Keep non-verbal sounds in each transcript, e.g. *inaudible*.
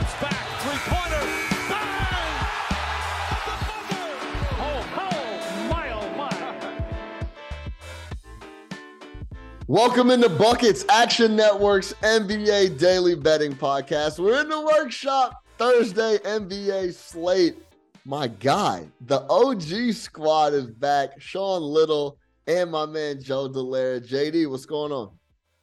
Steps back, three-pointer, bang! My, oh, my. Welcome into Buckets Action Network's NBA Daily Betting Podcast. We're in the workshop Thursday NBA slate. My guy, the OG squad is back. Sean Little and my man Joe Dellera. JD, what's going on?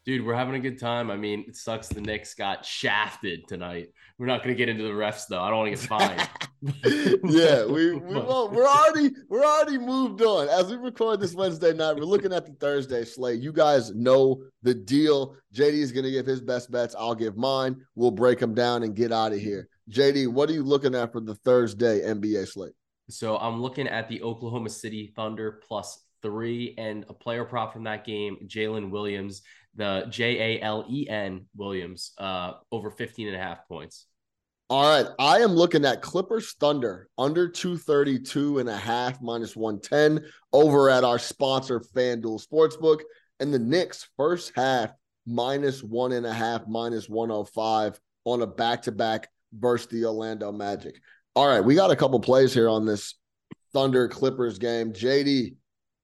Dude, we're having a good time. I mean, it sucks the Knicks got shafted tonight. We're not going to get into the refs though. I don't want to get fined. *laughs* yeah, we, we won't. we're already we're already moved on. As we record this Wednesday night, we're looking at the Thursday slate. You guys know the deal. JD is going to give his best bets. I'll give mine. We'll break them down and get out of here. JD, what are you looking at for the Thursday NBA slate? so I'm looking at the Oklahoma City Thunder plus three and a player prop from that game, Jalen Williams, the J A L E N Williams, uh, over 15 and a half points. All right, I am looking at Clippers Thunder under 232 and a half minus 110 over at our sponsor FanDuel Sportsbook and the Knicks first half minus one and a half minus 105 on a back-to-back versus the Orlando Magic. All right, we got a couple plays here on this Thunder Clippers game. JD,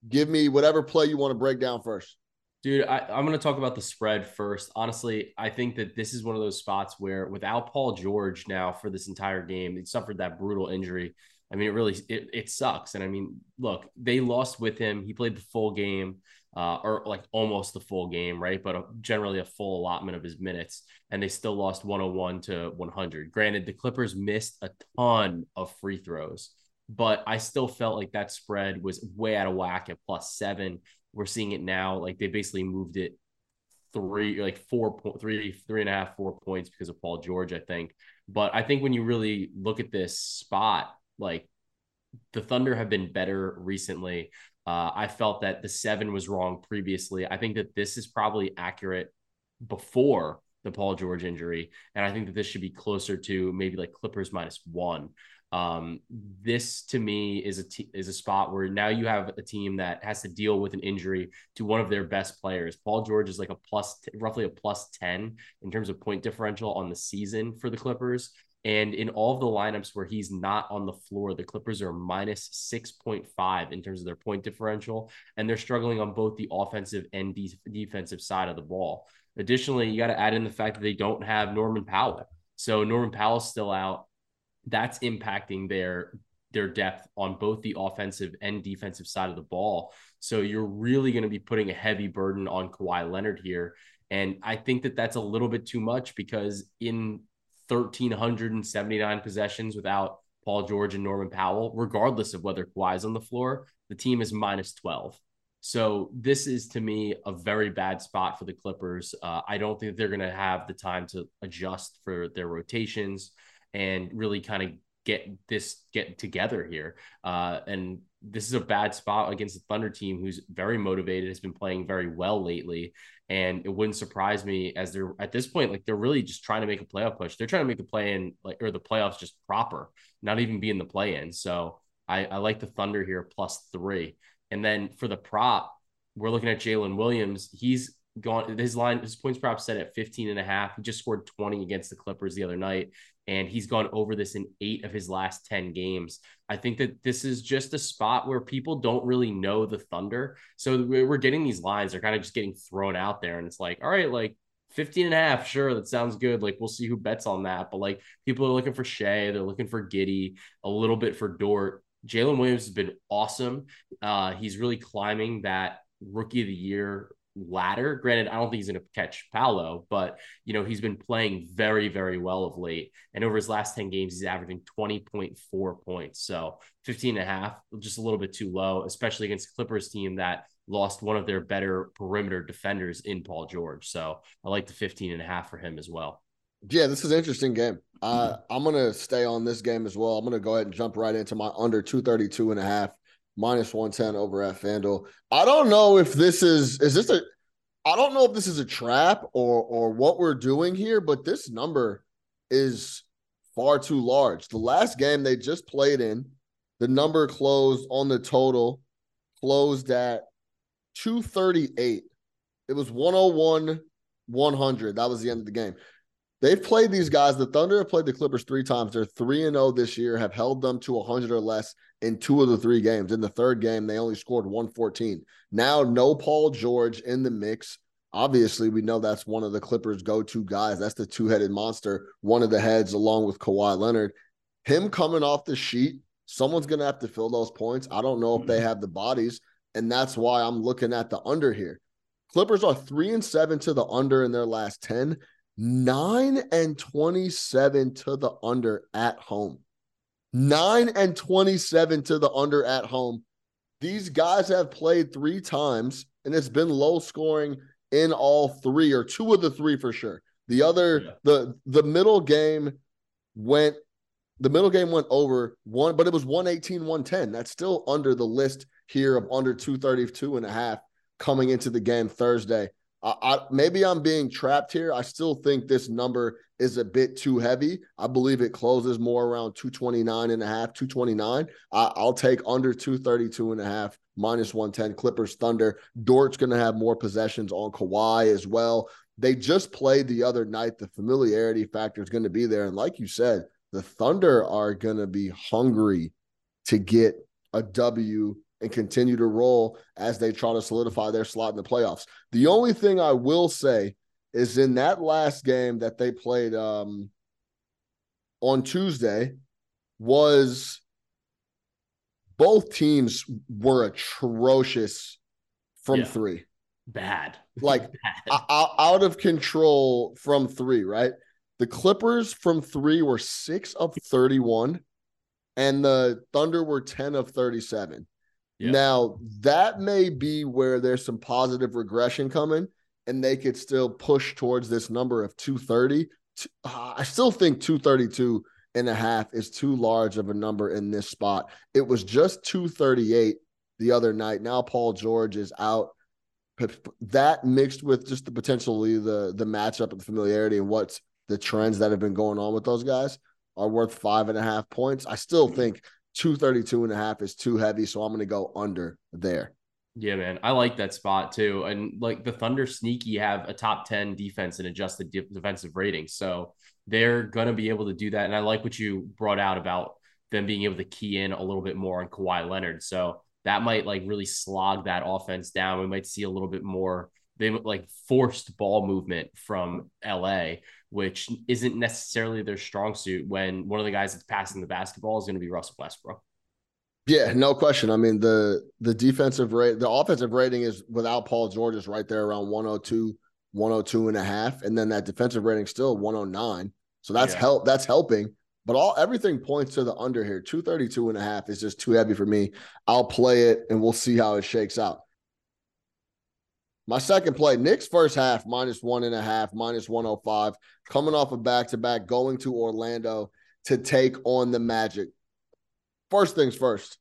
give me whatever play you want to break down first. Dude, I, I'm going to talk about the spread first. Honestly, I think that this is one of those spots where without Paul George now for this entire game, he suffered that brutal injury. I mean, it really it, it sucks. And I mean, look, they lost with him. He played the full game, uh, or like almost the full game, right? But a, generally a full allotment of his minutes, and they still lost 101 to 100. Granted, the Clippers missed a ton of free throws, but I still felt like that spread was way out of whack at plus seven. We're seeing it now. Like they basically moved it three, like four point three, three and a half, four points because of Paul George, I think. But I think when you really look at this spot, like the Thunder have been better recently. Uh, I felt that the seven was wrong previously. I think that this is probably accurate before the Paul George injury. And I think that this should be closer to maybe like Clippers minus one. Um, this to me is a t- is a spot where now you have a team that has to deal with an injury to one of their best players. Paul George is like a plus, t- roughly a plus ten in terms of point differential on the season for the Clippers. And in all of the lineups where he's not on the floor, the Clippers are minus 6.5 in terms of their point differential. And they're struggling on both the offensive and de- defensive side of the ball. Additionally, you got to add in the fact that they don't have Norman Powell. So Norman Powell's still out. That's impacting their their depth on both the offensive and defensive side of the ball. So you're really going to be putting a heavy burden on Kawhi Leonard here. And I think that that's a little bit too much because in 1,379 possessions without Paul George and Norman Powell, regardless of whether Kawhi's on the floor, the team is minus 12. So this is to me a very bad spot for the Clippers. Uh, I don't think they're going to have the time to adjust for their rotations and really kind of get this get together here. Uh, and this is a bad spot against the Thunder team, who's very motivated, has been playing very well lately, and it wouldn't surprise me as they're at this point, like they're really just trying to make a playoff push. They're trying to make the play in, like or the playoffs just proper, not even be in the play in. So I, I like the Thunder here plus three, and then for the prop, we're looking at Jalen Williams. He's gone his line his points prop set at 15 and a half he just scored 20 against the clippers the other night and he's gone over this in eight of his last 10 games i think that this is just a spot where people don't really know the thunder so we're getting these lines they're kind of just getting thrown out there and it's like all right like 15 and a half, sure, that sounds good. Like we'll see who bets on that. But like people are looking for Shai, they're looking for Giddey, a little bit for Dort. Jalen Williams has been awesome. Uh, he's really climbing that rookie of the year ladder. Granted, I don't think he's going to catch Paolo, but you know, he's been playing very, very well of late. And over his last 10 games, he's averaging 20.4 points. So 15 and a half, just a little bit too low, especially against Clippers team that lost one of their better perimeter defenders in Paul George. So I like the 15 and a half for him as well. Yeah, this is an interesting game. Uh, I'm going to stay on this game as well. I'm going to go ahead and jump right into my under 232 and a half minus 110 over at FanDuel. I don't know if this is is this a I don't know if this is a trap or or what we're doing here, but this number is far too large. The last game they just played in, the number closed on the total closed at 238. It was 101 100. That was the end of the game. They've played these guys. The Thunder have played the Clippers three times. They're 3 and 0 this year, have held them to 100 or less in two of the three games. In the third game, they only scored 114. Now, no Paul George in the mix. Obviously, we know that's one of the Clippers' go to guys. That's the two headed monster, one of the heads, along with Kawhi Leonard. Him coming off the sheet, someone's going to have to fill those points. I don't know if they mm-hmm. have the bodies. And that's why I'm looking at the under here. Clippers are three and seven to the under in their last 10. 9 and 27 to the under at home. 9 and 27 to the under at home. These guys have played three times and it's been low scoring in all three or two of the three for sure. The other yeah. the the middle game went the middle game went over one, but it was 118, 110. That's still under the list here of under 232 and a half coming into the game Thursday. I, I, maybe I'm being trapped here. I still think this number is a bit too heavy. I believe it closes more around 229 and a half, 229. I, I'll take under 232 and a half, minus 110. Clippers Thunder. Dort's going to have more possessions on Kawhi as well. They just played the other night. The familiarity factor is going to be there. And like you said, the Thunder are going to be hungry to get a W and continue to roll as they try to solidify their slot in the playoffs. The only thing I will say is in that last game that they played um, on Tuesday was both teams were atrocious from yeah. three. Bad. *laughs* Like Bad. out of control from three, right? The Clippers from three were six of 31, and the Thunder were 10 of 37. Now, that may be where there's some positive regression coming and they could still push towards this number of 230. Uh, I still think 232 and a half is too large of a number in this spot. It was just 238 the other night. Now Paul George is out. That mixed with just the potentially the the matchup and the familiarity and what's the trends that have been going on with those guys are worth five and a half points. I still think 232 and a half is too heavy. So I'm going to go under there. Yeah, man. I like that spot too. And like the Thunder sneaky have a top 10 defense and adjusted de- defensive rating. So they're going to be able to do that. And I like what you brought out about them being able to key in a little bit more on Kawhi Leonard. So that might like really slog that offense down. We might see a little bit more they like forced ball movement from LA, which isn't necessarily their strong suit when one of the guys that's passing the basketball is going to be Russell Westbrook. Yeah, no question. I mean, the the defensive rate, the offensive rating is without Paul George is right there around 102, 102 and a half. And then that defensive rating still 109. So that's yeah. help that's helping. But all everything points to the under here. 232 and a half is just too heavy for me. I'll play it and we'll see how it shakes out. My second play, Knicks first half minus one and a half, minus 105, coming off a back to back, going to Orlando to take on the Magic. First things first,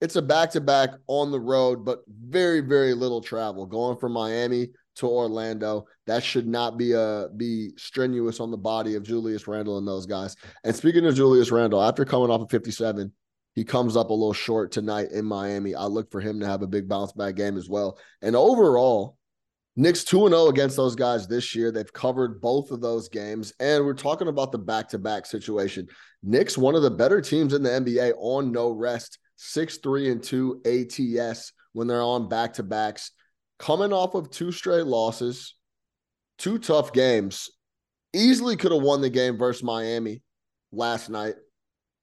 it's a back to back on the road, but very, very little travel going from Miami to Orlando. That should not be a be strenuous on the body of Julius Randle and those guys. And speaking of Julius Randle, after coming off of 57, he comes up a little short tonight in Miami. I look for him to have a big bounce back game as well. And overall, Knicks 2 0 against those guys this year. They've covered both of those games. And we're talking about the back to back situation. Knicks, one of the better teams in the NBA on no rest, 6 3 and 2 ATS when they're on back to backs, coming off of two straight losses two tough games. Easily could have won the game versus Miami last night.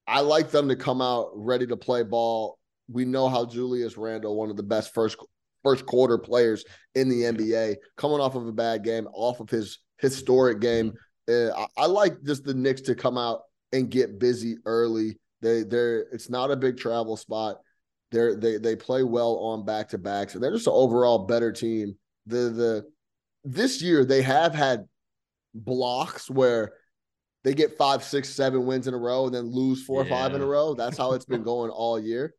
I like them to come out ready to play ball. We know how Julius Randle, one of the best first first quarter players in the NBA, coming off of a bad game, off of his historic game. Uh, I, I, like just the Knicks to come out and get busy early. They they're it's not a big travel spot. They're they they play well on back to backs, and they're just an overall better team. The the this year they have had blocks where they get five, six, seven wins in a row and then lose four yeah. or five in a row. That's how it's been *laughs* going all year.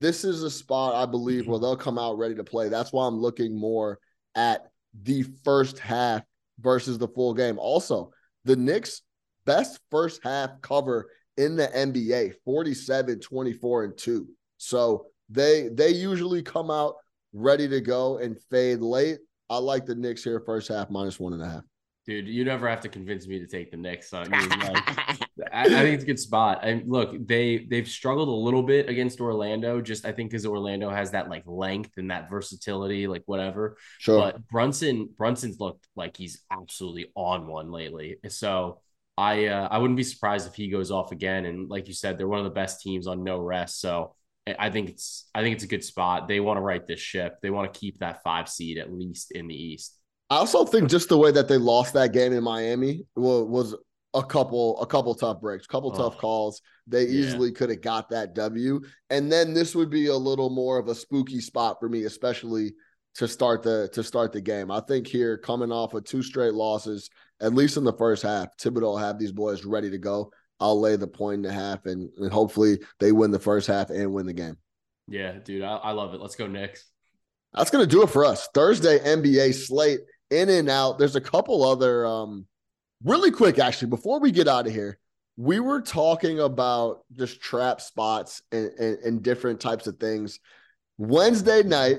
This is a spot I believe where they'll come out ready to play. That's why I'm looking more at the first half versus the full game. Also, the Knicks best first half cover in the NBA, 47, 24, and 2. So they they usually come out ready to go and fade late. I like the Knicks here first half minus one and a half. Dude, you never have to convince me to take the Knicks. I, mean, *laughs* like, I, I, think it's a good spot. And look, they they've struggled a little bit against Orlando. Just I think because Orlando has that like length and that versatility, like whatever. Sure. But Brunson Brunson's looked like he's absolutely on one lately. So I uh, I wouldn't be surprised if he goes off again. And like you said, they're one of the best teams on no rest. So I think it's I think it's a good spot. They want to right this ship. They want to keep that five seed at least in the East. I also think just the way that they lost that game in Miami was, was a couple a couple tough breaks, couple oh, tough calls. They easily yeah. could have got that W. And then this would be a little more of a spooky spot for me, especially to start the to start the game. I think here coming off of two straight losses, at least in the first half, Thibodeau have these boys ready to go. I'll lay the point and a half, and, and hopefully they win the first half and win the game. Yeah, dude, I, I love it. Let's go Knicks. That's gonna do it for us. Thursday NBA slate in and out. There's a couple other um really quick actually before we get out of here. We were talking about just trap spots and, and, and different types of things. Wednesday night,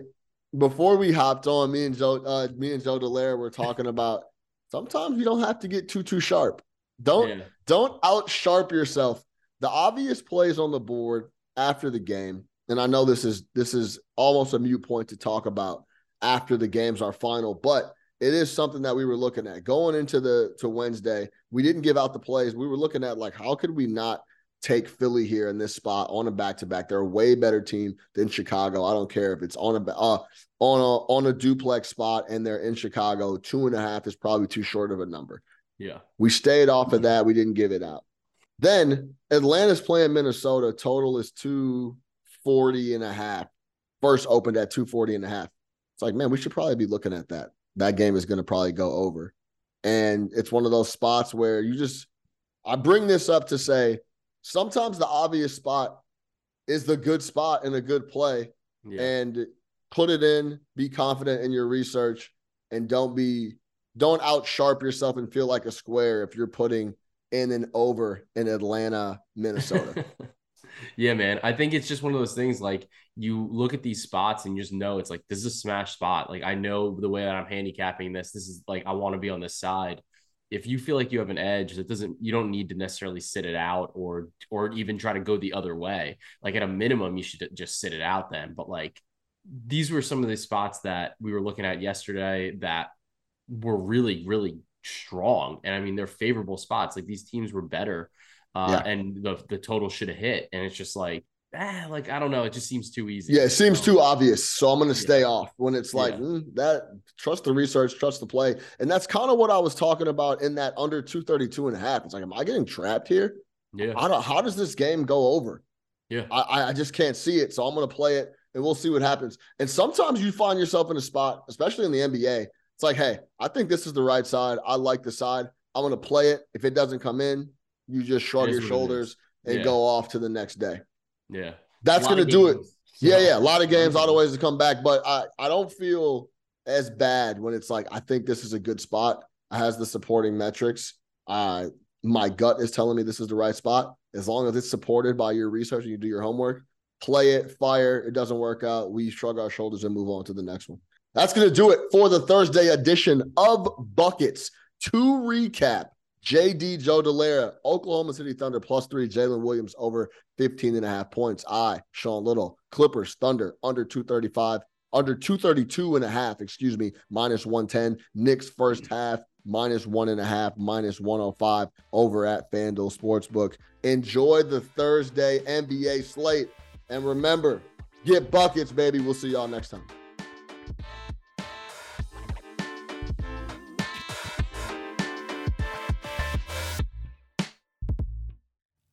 before we hopped on, me and Joe, uh, me and Joe Dellera were talking about sometimes you don't have to get too too sharp. Don't yeah. don't out sharp yourself. The obvious plays on the board after the game, and I know this is this is almost a mute point to talk about after the games are final, but it is something that we were looking at going into the to Wednesday. We didn't give out the plays. We were looking at like how could we not take Philly here in this spot on a back to back. They're a way better team than Chicago. I don't care if it's on a uh, on a on a duplex spot and they're in Chicago. Two and a half is probably too short of a number. Yeah, we stayed off of that. We didn't give it out. Then Atlanta's playing Minnesota. Total is 240 and a half. First opened at 240 and a half. It's like, man, we should probably be looking at that that game is going to probably go over. And it's one of those spots where you just, I bring this up to say sometimes the obvious spot is the good spot and a good play. Yeah. And put it in, be confident in your research, and don't be, don't out sharp yourself and feel like a square if you're putting in and over in Atlanta, Minnesota. *laughs* yeah, man. I think it's just one of those things like you look at these spots and you just know it's like this is a smash spot. Like I know the way that I'm handicapping this. This is like I want to be on this side. If you feel like you have an edge, that doesn't you don't need to necessarily sit it out or or even try to go the other way. Like at a minimum, you should just sit it out then. But like these were some of the spots that we were looking at yesterday that were really, really strong. And I mean, they're favorable spots. Like these teams were better uh, yeah. and the the total should have hit. And it's just like, ah, like I don't know, it just seems too easy. Yeah, it seems too obvious. So I'm going to stay yeah. off when it's like yeah. mm, that. Trust the research, trust the play, and that's kind of what I was talking about in that under 232 and a half. It's like, am I getting trapped here? Yeah. How, how does this game go over? Yeah, I, I just can't see it. So I'm going to play it, and we'll see what happens. And sometimes you find yourself in a spot, especially in the NBA. It's like, hey, I think this is the right side. I like the side. I'm going to play it. If it doesn't come in, you just shrug your shoulders and yeah. go off to the next day. Yeah. That's going to do it. Yeah, yeah. A lot of games, a lot of ways to come back. But I, I don't feel as bad when it's like, I think this is a good spot. It has the supporting metrics. Uh, my gut is telling me this is the right spot. As long as it's supported by your research and you do your homework, play it, fire. It doesn't work out. We shrug our shoulders and move on to the next one. That's going to do it for the Thursday edition of Buckets. To recap, JD Joe Dellera, Oklahoma City Thunder plus three, Jalen Williams over 15 and a half points. I, Sean Little, Clippers, Thunder under 235, under 232 and a half, excuse me, minus 110. Knicks first half, minus one and a half, minus 105 over at FanDuel Sportsbook. Enjoy the Thursday NBA slate. And remember, get buckets, baby. We'll see y'all next time.